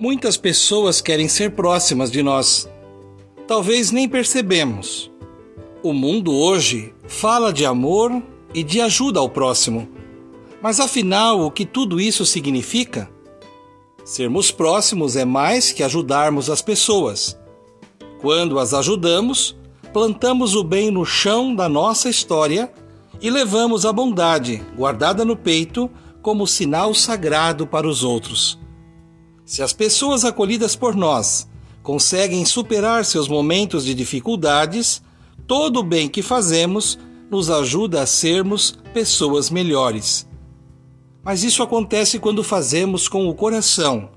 Muitas pessoas querem ser próximas de nós. Talvez nem percebemos. O mundo hoje fala de amor e de ajuda ao próximo. Mas afinal, o que tudo isso significa? Sermos próximos é mais que ajudarmos as pessoas. Quando as ajudamos, plantamos o bem no chão da nossa história e levamos a bondade, guardada no peito, como sinal sagrado para os outros. Se as pessoas acolhidas por nós conseguem superar seus momentos de dificuldades, todo o bem que fazemos nos ajuda a sermos pessoas melhores. Mas isso acontece quando fazemos com o coração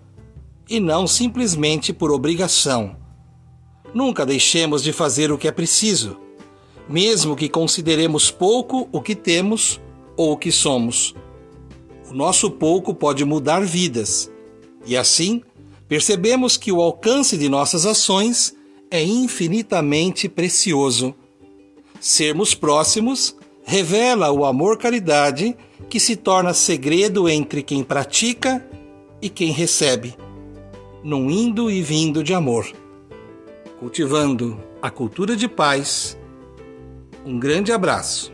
e não simplesmente por obrigação. Nunca deixemos de fazer o que é preciso, mesmo que consideremos pouco o que temos ou o que somos. O nosso pouco pode mudar vidas e assim, percebemos que o alcance de nossas ações é infinitamente precioso. Sermos próximos revela o amor-caridade que se torna segredo entre quem pratica e quem recebe, num indo e vindo de amor. Cultivando a cultura de paz. Um grande abraço.